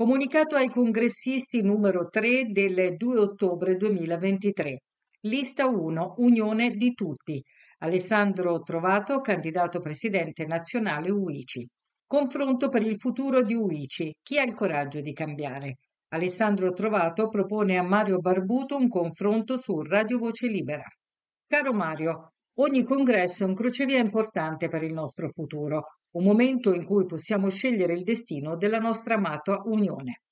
Comunicato ai congressisti numero 3 del 2 ottobre 2023. Lista 1, Unione di tutti. Alessandro Trovato, candidato presidente nazionale UICI. Confronto per il futuro di UICI. Chi ha il coraggio di cambiare? Alessandro Trovato propone a Mario Barbuto un confronto su Radio Voce Libera. Caro Mario, ogni congresso è un crocevia importante per il nostro futuro un momento in cui possiamo scegliere il destino della nostra amata Unione.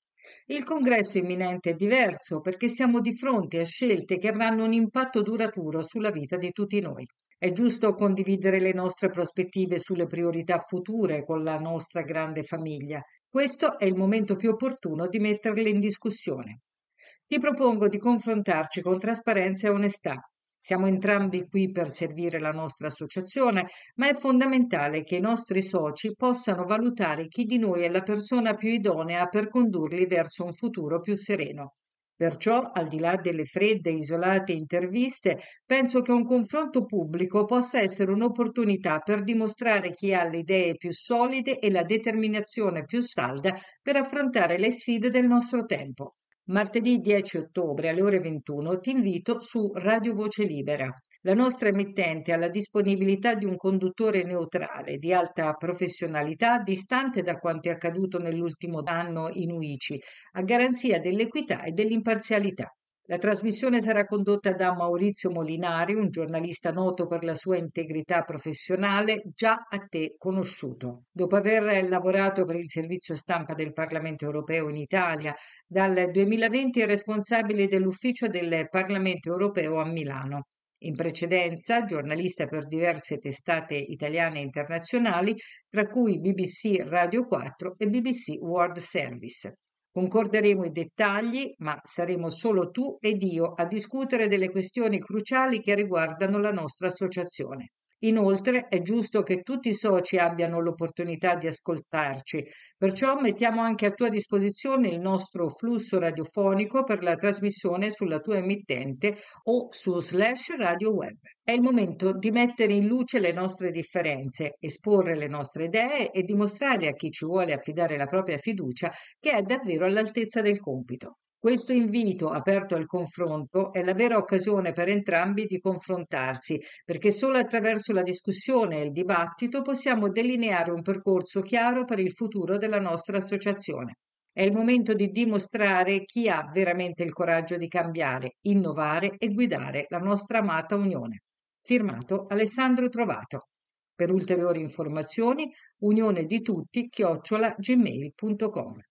Il congresso imminente è diverso perché siamo di fronte a scelte che avranno un impatto duraturo sulla vita di tutti noi. È giusto condividere le nostre prospettive sulle priorità future con la nostra grande famiglia. Questo è il momento più opportuno di metterle in discussione. Ti propongo di confrontarci con trasparenza e onestà, siamo entrambi qui per servire la nostra associazione, ma è fondamentale che i nostri soci possano valutare chi di noi è la persona più idonea per condurli verso un futuro più sereno. Perciò, al di là delle fredde, isolate interviste, penso che un confronto pubblico possa essere un'opportunità per dimostrare chi ha le idee più solide e la determinazione più salda per affrontare le sfide del nostro tempo. Martedì 10 ottobre alle ore 21 ti invito su Radio Voce Libera. La nostra emittente ha la disponibilità di un conduttore neutrale, di alta professionalità, distante da quanto è accaduto nell'ultimo anno in UICI, a garanzia dell'equità e dell'imparzialità. La trasmissione sarà condotta da Maurizio Molinari, un giornalista noto per la sua integrità professionale, già a te conosciuto. Dopo aver lavorato per il servizio stampa del Parlamento europeo in Italia, dal 2020 è responsabile dell'ufficio del Parlamento europeo a Milano. In precedenza, giornalista per diverse testate italiane e internazionali, tra cui BBC Radio 4 e BBC World Service. Concorderemo i dettagli, ma saremo solo tu ed io a discutere delle questioni cruciali che riguardano la nostra associazione. Inoltre è giusto che tutti i soci abbiano l'opportunità di ascoltarci, perciò mettiamo anche a tua disposizione il nostro flusso radiofonico per la trasmissione sulla tua emittente o su slash radio web. È il momento di mettere in luce le nostre differenze, esporre le nostre idee e dimostrare a chi ci vuole affidare la propria fiducia che è davvero all'altezza del compito. Questo invito aperto al confronto è la vera occasione per entrambi di confrontarsi, perché solo attraverso la discussione e il dibattito possiamo delineare un percorso chiaro per il futuro della nostra associazione. È il momento di dimostrare chi ha veramente il coraggio di cambiare, innovare e guidare la nostra amata Unione. Firmato Alessandro Trovato. Per ulteriori informazioni, unione di tutti chiocciola gmail.com.